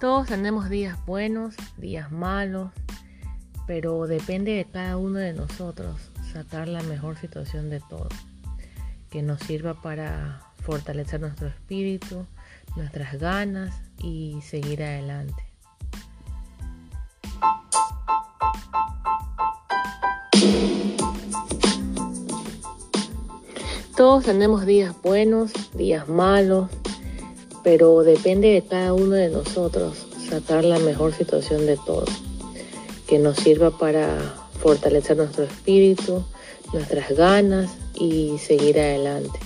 Todos tenemos días buenos, días malos, pero depende de cada uno de nosotros sacar la mejor situación de todo, que nos sirva para fortalecer nuestro espíritu, nuestras ganas y seguir adelante. Todos tenemos días buenos, días malos, pero depende de cada uno de nosotros sacar la mejor situación de todos, que nos sirva para fortalecer nuestro espíritu, nuestras ganas y seguir adelante.